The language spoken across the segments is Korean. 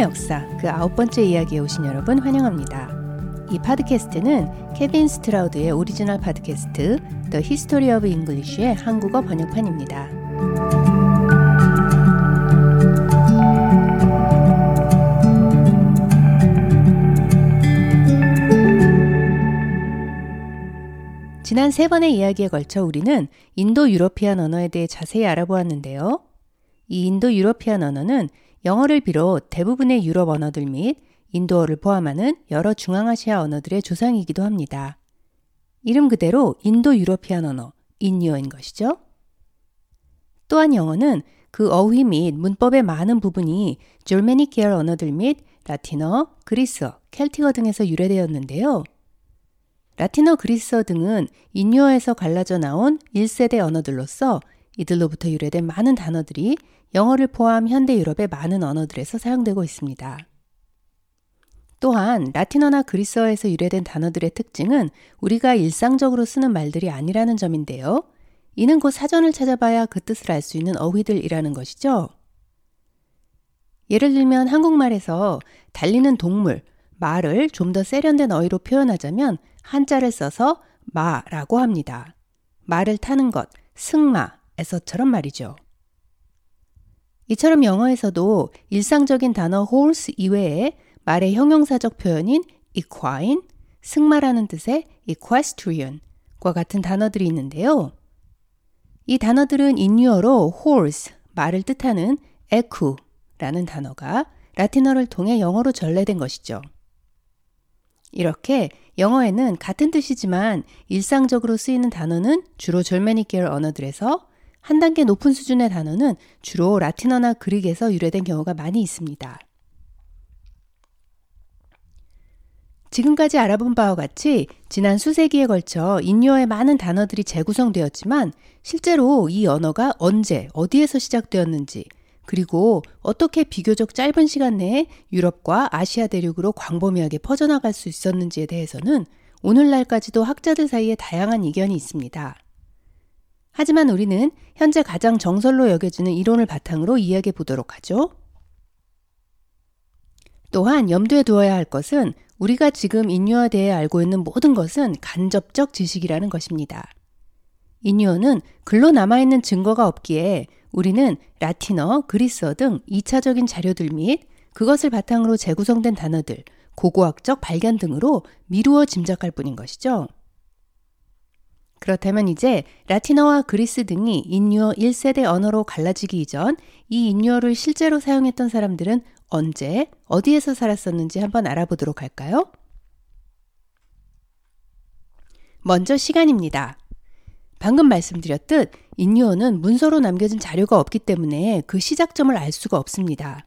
역사 그 아홉 번째 이야기에 오신 여러분 환영합니다. 이 팟캐스트는 케빈 스트라우드의 오리지널 팟캐스트 The History of English의 한국어 번역판입니다. 지난 세 번의 이야기에 걸쳐 우리는 Indo-European 언어에 대해 자세히 알아보았는데요. 이 Indo-European 언어는 영어를 비롯 대부분의 유럽 언어들 및 인도어를 포함하는 여러 중앙아시아 언어들의 조상이기도 합니다. 이름 그대로 Indo-European 언어, 인유어인 것이죠. 또한 영어는 그 어휘 및 문법의 많은 부분이 Germanic 계열 언어들 및 라틴어, 그리스어, 켈틱어 등에서 유래되었는데요. 라틴어, 그리스어 등은 인유어에서 갈라져 나온 1세대 언어들로서 이들로부터 유래된 많은 단어들이 영어를 포함 현대 유럽의 많은 언어들에서 사용되고 있습니다. 또한 라틴어나 그리스어에서 유래된 단어들의 특징은 우리가 일상적으로 쓰는 말들이 아니라는 점인데요. 이는 곧 사전을 찾아봐야 그 뜻을 알 수 있는 어휘들이라는 것이죠. 예를 들면 한국말에서 달리는 동물, 말을 좀 더 세련된 어휘로 표현하자면 한자를 써서 마라고 합니다. 말을 타는 것, 승마 에서처럼 말이죠. 이처럼 영어에서도 일상적인 단어 horse 이외에 말의 형용사적 표현인 equine, 승마라는 뜻의 equestrian과 같은 단어들이 있는데요. 이 단어들은 인유어로 horse, 말을 뜻하는 equ라는 단어가 라틴어를 통해 영어로 전래된 것이죠. 이렇게 영어에는 같은 뜻이지만 일상적으로 쓰이는 단어는 주로 졸메닉 계열 언어들에서 한 단계 높은 수준의 단어는 주로 라틴어나 그릭에서 유래된 경우가 많이 있습니다. 지금까지 알아본 바와 같이 지난 수세기에 걸쳐 인유어의 많은 단어들이 재구성되었지만 실제로 이 언어가 언제, 어디에서 시작되었는지, 그리고 어떻게 비교적 짧은 시간 내에 유럽과 아시아 대륙으로 광범위하게 퍼져나갈 수 있었는지에 대해서는 오늘날까지도 학자들 사이에 다양한 의견이 있습니다. 하지만 우리는 현재 가장 정설로 여겨지는 이론을 바탕으로 이야기해 보도록 하죠. 또한 염두에 두어야 할 것은 우리가 지금 인유어에 대해 알고 있는 모든 것은 간접적 지식이라는 것입니다. 인유어는 글로 남아있는 증거가 없기에 우리는 라틴어, 그리스어 등 2차적인 자료들 및 그것을 바탕으로 재구성된 단어들, 고고학적 발견 등으로 미루어 짐작할 뿐인 것이죠. 그렇다면 이제 라틴어와 그리스 등이 인유어 1세대 언어로 갈라지기 이전 이 인유어를 실제로 사용했던 사람들은 언제, 어디에서 살았었는지 한번 알아보도록 할까요? 먼저 시간입니다. 방금 말씀드렸듯 인유어는 문서로 남겨진 자료가 없기 때문에 그 시작점을 알 수가 없습니다.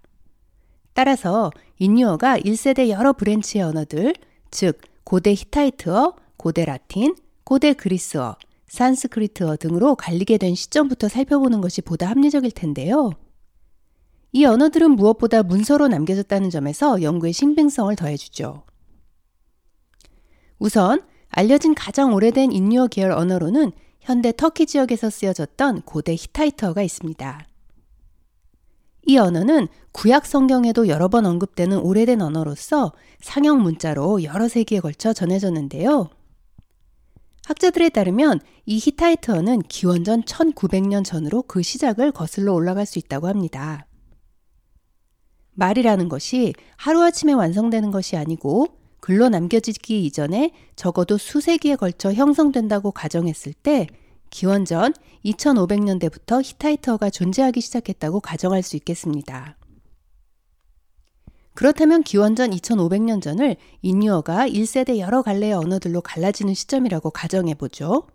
따라서 인유어가 1세대 여러 branch의 언어들, 즉 고대 히타이트어, 고대 라틴, 고대 그리스어, 산스크리트어 등으로 갈리게 된 시점부터 살펴보는 것이 보다 합리적일 텐데요. 이 언어들은 무엇보다 문서로 남겨졌다는 점에서 연구의 신빙성을 더해주죠. 우선 알려진 가장 오래된 인유어 계열 언어로는 현대 터키 지역에서 쓰여졌던 고대 히타이트어가 있습니다. 이 언어는 구약 성경에도 여러 번 언급되는 오래된 언어로서 상형 문자로 여러 세기에 걸쳐 전해졌는데요. 학자들에 따르면 이 히타이트어는 기원전 1900년 전으로 그 시작을 거슬러 올라갈 수 있다고 합니다. 말이라는 것이 하루아침에 완성되는 것이 아니고 글로 남겨지기 이전에 적어도 수세기에 걸쳐 형성된다고 가정했을 때 기원전 2500년대부터 히타이트어가 존재하기 시작했다고 가정할 수 있겠습니다. 그렇다면 기원전 2500년 전을 인유어가 1세대 여러 갈래의 언어들로 갈라지는 시점이라고 가정해 보죠.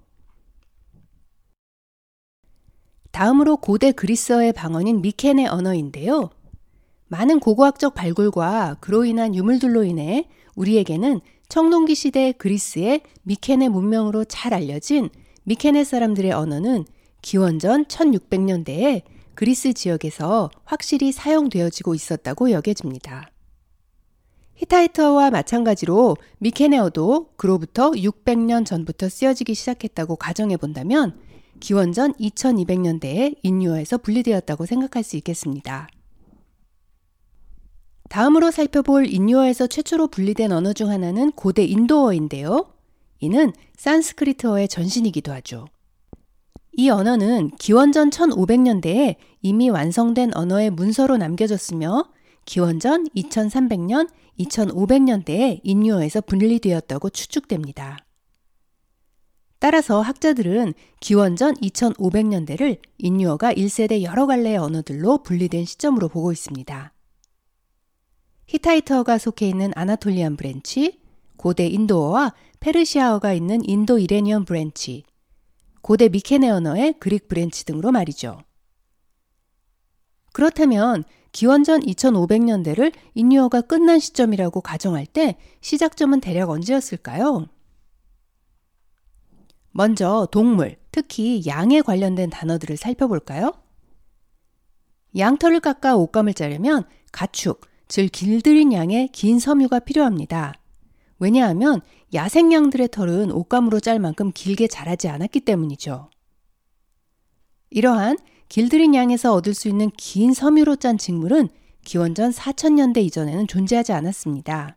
다음으로 고대 그리스어의 방언인 미케네 언어인데요. 많은 고고학적 발굴과 그로 인한 유물들로 인해 우리에게는 청동기 시대 그리스의 미케네 문명으로 잘 알려진 미케네 사람들의 언어는 기원전 1600년대에 그리스 지역에서 확실히 사용되어지고 있었다고 여겨집니다. 히타이트어와 마찬가지로 미케네어도 그로부터 600년 전부터 쓰여지기 시작했다고 가정해 본다면 기원전 2200년대에 인유어에서 분리되었다고 생각할 수 있겠습니다. 다음으로 살펴볼 인유어에서 최초로 분리된 언어 중 하나는 고대 인도어인데요. 이는 산스크리트어의 전신이기도 하죠. 이 언어는 기원전 1500년대에 이미 완성된 언어의 문서로 남겨졌으며 기원전 2300년, 2500년대에 인유어에서 분리되었다고 추측됩니다. 따라서 학자들은 기원전 2500년대를 인유어가 1세대 여러 갈래의 언어들로 분리된 시점으로 보고 있습니다. 히타이트어가 속해 있는 Anatolian branch, 고대 인도어와 페르시아어가 있는 Indo-Iranian branch, 고대 미케네 언어의 Greek branch 등으로 말이죠. 그렇다면 기원전 2500년대를 인유어가 끝난 시점이라고 가정할 때 시작점은 대략 언제였을까요? 먼저 동물, 특히 양에 관련된 단어들을 살펴볼까요? 양털을 깎아 옷감을 짜려면 가축, 즉 길들인 양의 긴 섬유가 필요합니다. 왜냐하면 야생양들의 털은 옷감으로 짤 만큼 길게 자라지 않았기 때문이죠. 이러한 길들인 양에서 얻을 수 있는 긴 섬유로 짠 직물은 기원전 4000년대 이전에는 존재하지 않았습니다.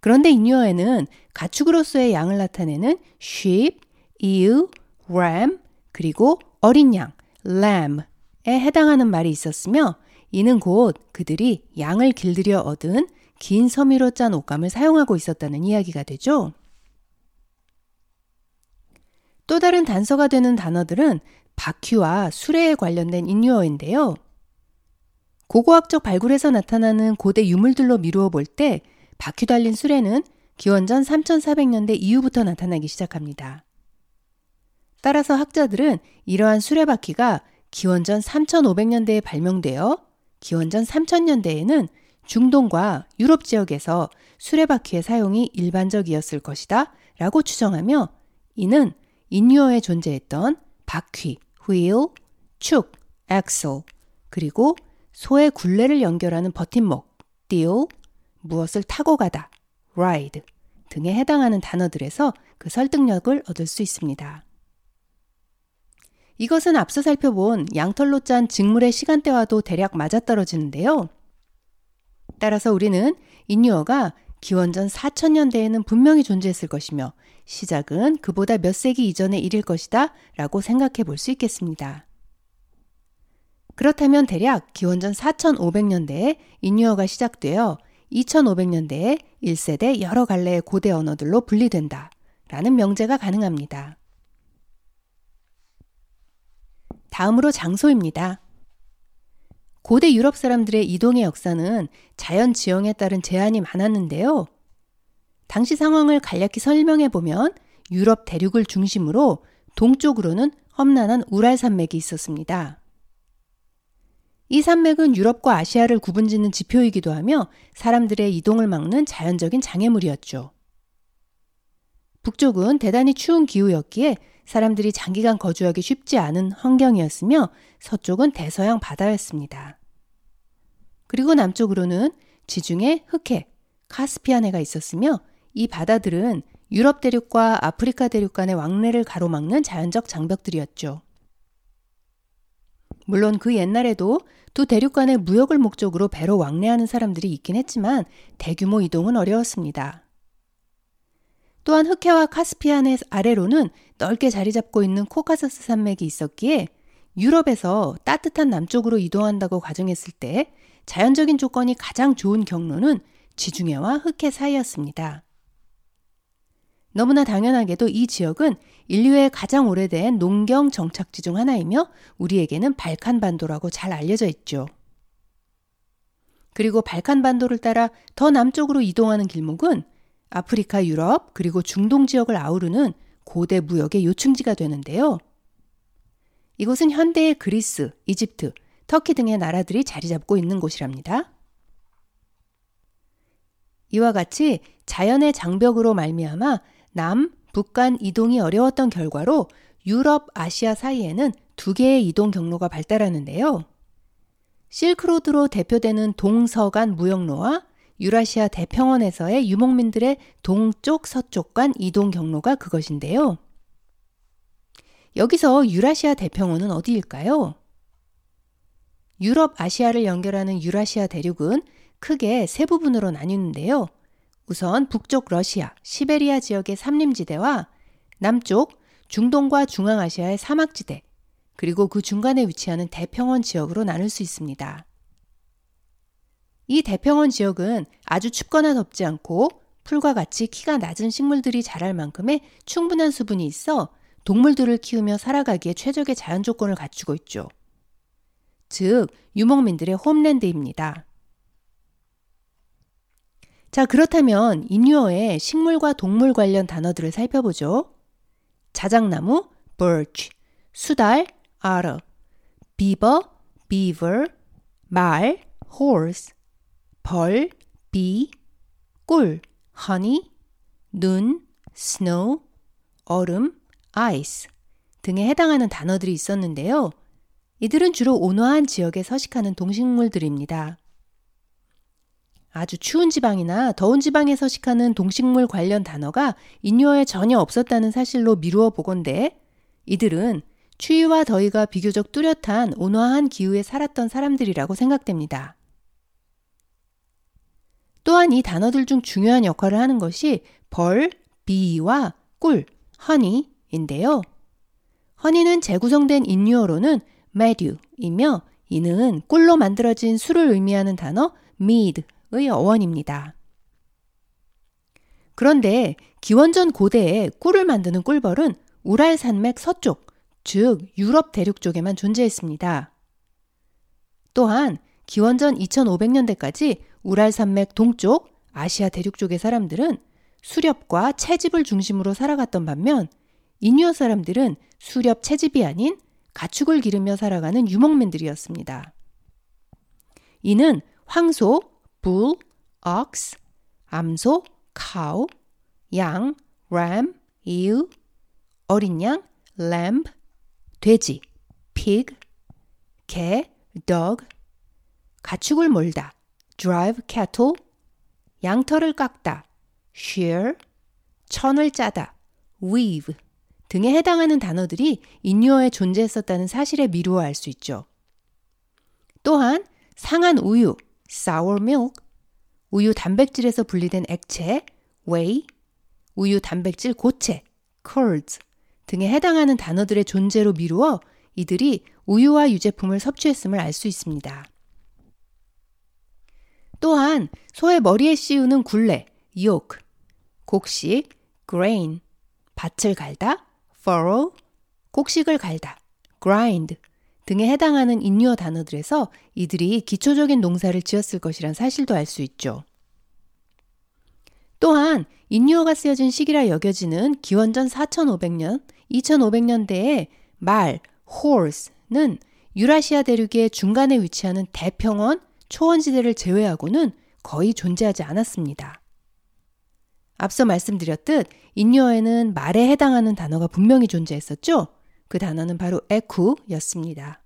그런데 인유어에는 가축으로서의 양을 나타내는 sheep, ewe, ram, 그리고 어린 양, lamb에 해당하는 말이 있었으며 이는 곧 그들이 양을 길들여 얻은 긴 섬유로 짠 옷감을 사용하고 있었다는 이야기가 되죠. 또 다른 단서가 되는 단어들은 바퀴와 수레에 관련된 인유어인데요. 고고학적 발굴에서 나타나는 고대 유물들로 미루어 볼 때 바퀴 달린 수레는 기원전 3400년대 이후부터 나타나기 시작합니다. 따라서 학자들은 이러한 수레바퀴가 기원전 3500년대에 발명되어 기원전 3000년대에는 중동과 유럽 지역에서 수레바퀴의 사용이 일반적이었을 것이다 라고 추정하며 이는 인유어에 존재했던 바퀴, wheel, 축, axle, 그리고 소의 굴레를 연결하는 버팀목, deal, 무엇을 타고 가다, ride 등에 해당하는 단어들에서 그 설득력을 얻을 수 있습니다. 이것은 앞서 살펴본 양털로 짠 직물의 시간대와도 대략 맞아떨어지는데요. 따라서 우리는 인유어가 기원전 4000년대에는 분명히 존재했을 것이며 시작은 그보다 몇 세기 이전의 일일 것이다 라고 생각해 볼 수 있겠습니다. 그렇다면 대략 기원전 4500년대에 인유어가 시작되어 2500년대에 1세대 여러 갈래의 고대 언어들로 분리된다 라는 명제가 가능합니다. 다음으로 장소입니다. 고대 유럽 사람들의 이동의 역사는 자연 지형에 따른 제한이 많았는데요. 당시 상황을 간략히 설명해 보면 유럽 대륙을 중심으로 동쪽으로는 험난한 우랄 산맥이 있었습니다. 이 산맥은 유럽과 아시아를 구분짓는 지표이기도 하며 사람들의 이동을 막는 자연적인 장애물이었죠. 북쪽은 대단히 추운 기후였기에 사람들이 장기간 거주하기 쉽지 않은 환경이었으며 서쪽은 대서양 바다였습니다. 그리고 남쪽으로는 지중해, 흑해, 카스피안 해가 있었으며 이 바다들은 유럽 대륙과 아프리카 대륙 간의 왕래를 가로막는 자연적 장벽들이었죠. 물론 그 옛날에도 두 대륙 간의 무역을 목적으로 배로 왕래하는 사람들이 있긴 했지만 대규모 이동은 어려웠습니다. 또한 흑해와 카스피안의 아래로는 넓게 자리 잡고 있는 코카서스 산맥이 있었기에 유럽에서 따뜻한 남쪽으로 이동한다고 가정했을 때 자연적인 조건이 가장 좋은 경로는 지중해와 흑해 사이였습니다. 너무나 당연하게도 이 지역은 인류의 가장 오래된 농경 정착지 중 하나이며 우리에게는 발칸반도라고 잘 알려져 있죠. 그리고 발칸반도를 따라 더 남쪽으로 이동하는 길목은 아프리카, 유럽, 그리고 중동 지역을 아우르는 고대 무역의 요충지가 되는데요. 이곳은 현대의 그리스, 이집트, 터키 등의 나라들이 자리 잡고 있는 곳이랍니다. 이와 같이 자연의 장벽으로 말미암아 남, 북간 이동이 어려웠던 결과로 유럽, 아시아 사이에는 두 개의 이동 경로가 발달하는데요. 실크로드로 대표되는 동서간 무역로와 유라시아 대평원에서의 유목민들의 동쪽 서쪽 간 이동 경로가 그것인데요. 여기서 유라시아 대평원은 어디일까요? 유럽, 아시아를 연결하는 유라시아 대륙은 크게 세 부분으로 나뉘는데요. 우선 북쪽 러시아, 시베리아 지역의 삼림지대와 남쪽 중동과 중앙아시아의 사막지대, 그리고 그 중간에 위치하는 대평원 지역으로 나눌 수 있습니다. 이 대평원 지역은 아주 춥거나 덥지 않고 풀과 같이 키가 낮은 식물들이 자랄 만큼의 충분한 수분이 있어 동물들을 키우며 살아가기에 최적의 자연 조건을 갖추고 있죠. 즉, 유목민들의 홈랜드입니다. 자, 그렇다면 인유어의 식물과 동물 관련 단어들을 살펴보죠. 자작나무, birch, 수달, otter, 비버, beaver, 말, horse, 벌, bee, 꿀, honey, 눈, snow, 얼음, ice 등에 해당하는 단어들이 있었는데요. 이들은 주로 온화한 지역에 서식하는 동식물들입니다. 아주 추운 지방이나 더운 지방에 서식하는 동식물 관련 단어가 인유어에 전혀 없었다는 사실로 미루어 보건대 이들은 추위와 더위가 비교적 뚜렷한 온화한 기후에 살았던 사람들이라고 생각됩니다. 또한 이 단어들 중 중요한 역할을 하는 것이 벌, 비와 꿀, 허니인데요. 허니는 재구성된 인유어로는 메듀이며 이는 꿀로 만들어진 술을 의미하는 단어 mead의 어원입니다. 그런데 기원전 고대에 꿀을 만드는 꿀벌은 우랄 산맥 서쪽, 즉 유럽 대륙 쪽에만 존재했습니다. 또한 기원전 2500년대까지 우랄 산맥 동쪽 아시아 대륙 쪽의 사람들은 수렵과 채집을 중심으로 살아갔던 반면 인유어 사람들은 수렵 채집이 아닌 가축을 기르며 살아가는 유목민들이었습니다. 이는 황소, 불, ox, 암소, cow, 양, ram, ewe, 어린 양, lamb, 돼지, pig, 개, dog, 가축을 몰다, drive cattle, 양털을 깎다, shear, 천을 짜다, weave 등에 해당하는 단어들이 인유어에 존재했었다는 사실에 미루어 알 수 있죠. 또한 상한 우유, sour milk, 우유 단백질에서 분리된 액체, whey, 우유 단백질 고체, curds 등에 해당하는 단어들의 존재로 미루어 이들이 우유와 유제품을 섭취했음을 알 수 있습니다. 또한 소의 머리에 씌우는 굴레, yoke, 곡식, grain, 밭을 갈다, furrow, 곡식을 갈다, grind 등에 해당하는 인유어 단어들에서 이들이 기초적인 농사를 지었을 것이란 사실도 알 수 있죠. 또한 인유어가 쓰여진 시기라 여겨지는 기원전 4500년, 2500년대에 말, horse는 유라시아 대륙의 중간에 위치하는 대평원, 초원지대를 제외하고는 거의 존재하지 않았습니다. 앞서 말씀드렸듯 인유어에는 말에 해당하는 단어가 분명히 존재했었죠. 그 단어는 바로 에쿠였습니다.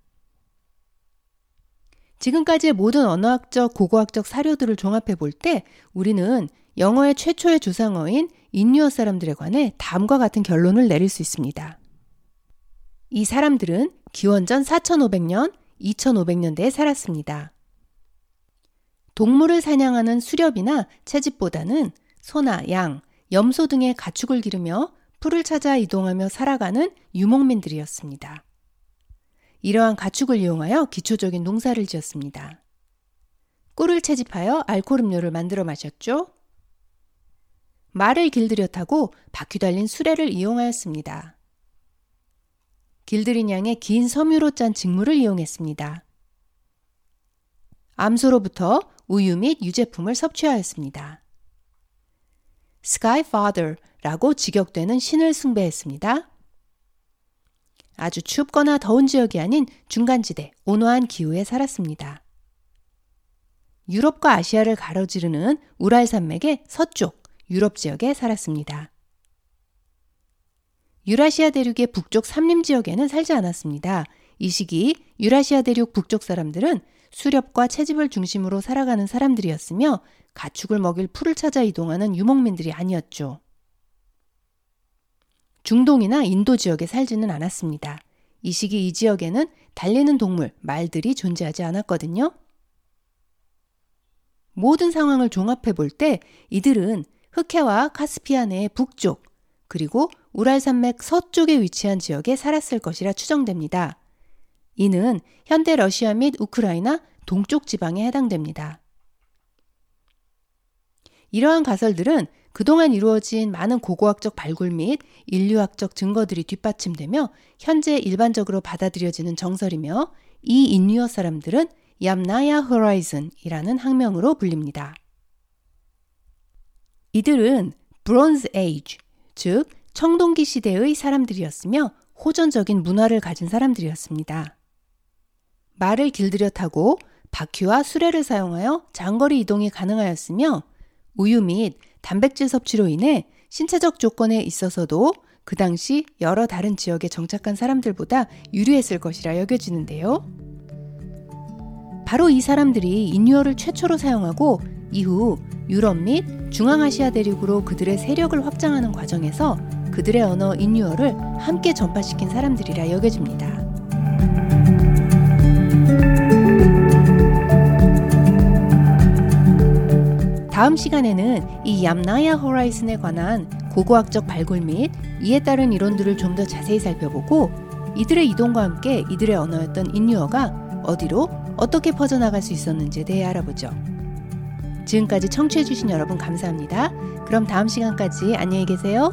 지금까지의 모든 언어학적, 고고학적 사료들을 종합해 볼 때 우리는 영어의 최초의 주상어인 인유어 사람들에 관해 다음과 같은 결론을 내릴 수 있습니다. 이 사람들은 기원전 4500년, 2500년대에 살았습니다. 동물을 사냥하는 수렵이나 채집보다는 소나 양, 염소 등의 가축을 기르며 풀을 찾아 이동하며 살아가는 유목민들이었습니다. 이러한 가축을 이용하여 기초적인 농사를 지었습니다. 꿀을 채집하여 알코올 음료를 만들어 마셨죠. 말을 길들여 타고 바퀴 달린 수레를 이용하였습니다. 길들인 양의 긴 섬유로 짠 직물을 이용했습니다. 암소로부터 우유 및 유제품을 섭취하였습니다. 스카이파더라고 직역되는 신을 숭배했습니다. 아주 춥거나 더운 지역이 아닌 중간지대, 온화한 기후에 살았습니다. 유럽과 아시아를 가로지르는 우랄 산맥의 서쪽 유럽 지역에 살았습니다. 유라시아 대륙의 북쪽 삼림 지역에는 살지 않았습니다. 이 시기 유라시아 대륙 북쪽 사람들은 수렵과 채집을 중심으로 살아가는 사람들이었으며 가축을 먹일 풀을 찾아 이동하는 유목민들이 아니었죠. 중동이나 인도 지역에 살지는 않았습니다. 이 시기 이 지역에는 달리는 동물, 말들이 존재하지 않았거든요. 모든 상황을 종합해 볼 때 이들은 흑해와 카스피안의 북쪽, 그리고 우랄산맥 서쪽에 위치한 지역에 살았을 것이라 추정됩니다. 이는 현대 러시아 및 우크라이나 동쪽 지방에 해당됩니다. 이러한 가설들은 그동안 이루어진 많은 고고학적 발굴 및 인류학적 증거들이 뒷받침되며 현재 일반적으로 받아들여지는 정설이며 이 인류어 사람들은 얌나야 호라이즌이라는 학명으로 불립니다. 이들은 브론즈 에이지, 즉 청동기 시대의 사람들이었으며 호전적인 문화를 가진 사람들이었습니다. 말을 길들여 타고 바퀴와 수레를 사용하여 장거리 이동이 가능하였으며 우유 및 단백질 섭취로 인해 신체적 조건에 있어서도 그 당시 여러 다른 지역에 정착한 사람들보다 유리했을 것이라 여겨지는데요. 바로 이 사람들이 인유어를 최초로 사용하고 이후 유럽 및 중앙아시아 대륙으로 그들의 세력을 확장하는 과정에서 그들의 언어 인유어를 함께 전파시킨 사람들이라 여겨집니다. 다음 시간에는 이 얌나야 호라이즌에 관한 고고학적 발굴 및 이에 따른 이론들을 좀 더 자세히 살펴보고 이들의 이동과 함께 이들의 언어였던 인유어가 어디로 어떻게 퍼져나갈 수 있었는지에 대해 알아보죠. 지금까지 청취해주신 여러분 감사합니다. 그럼 다음 시간까지 안녕히 계세요.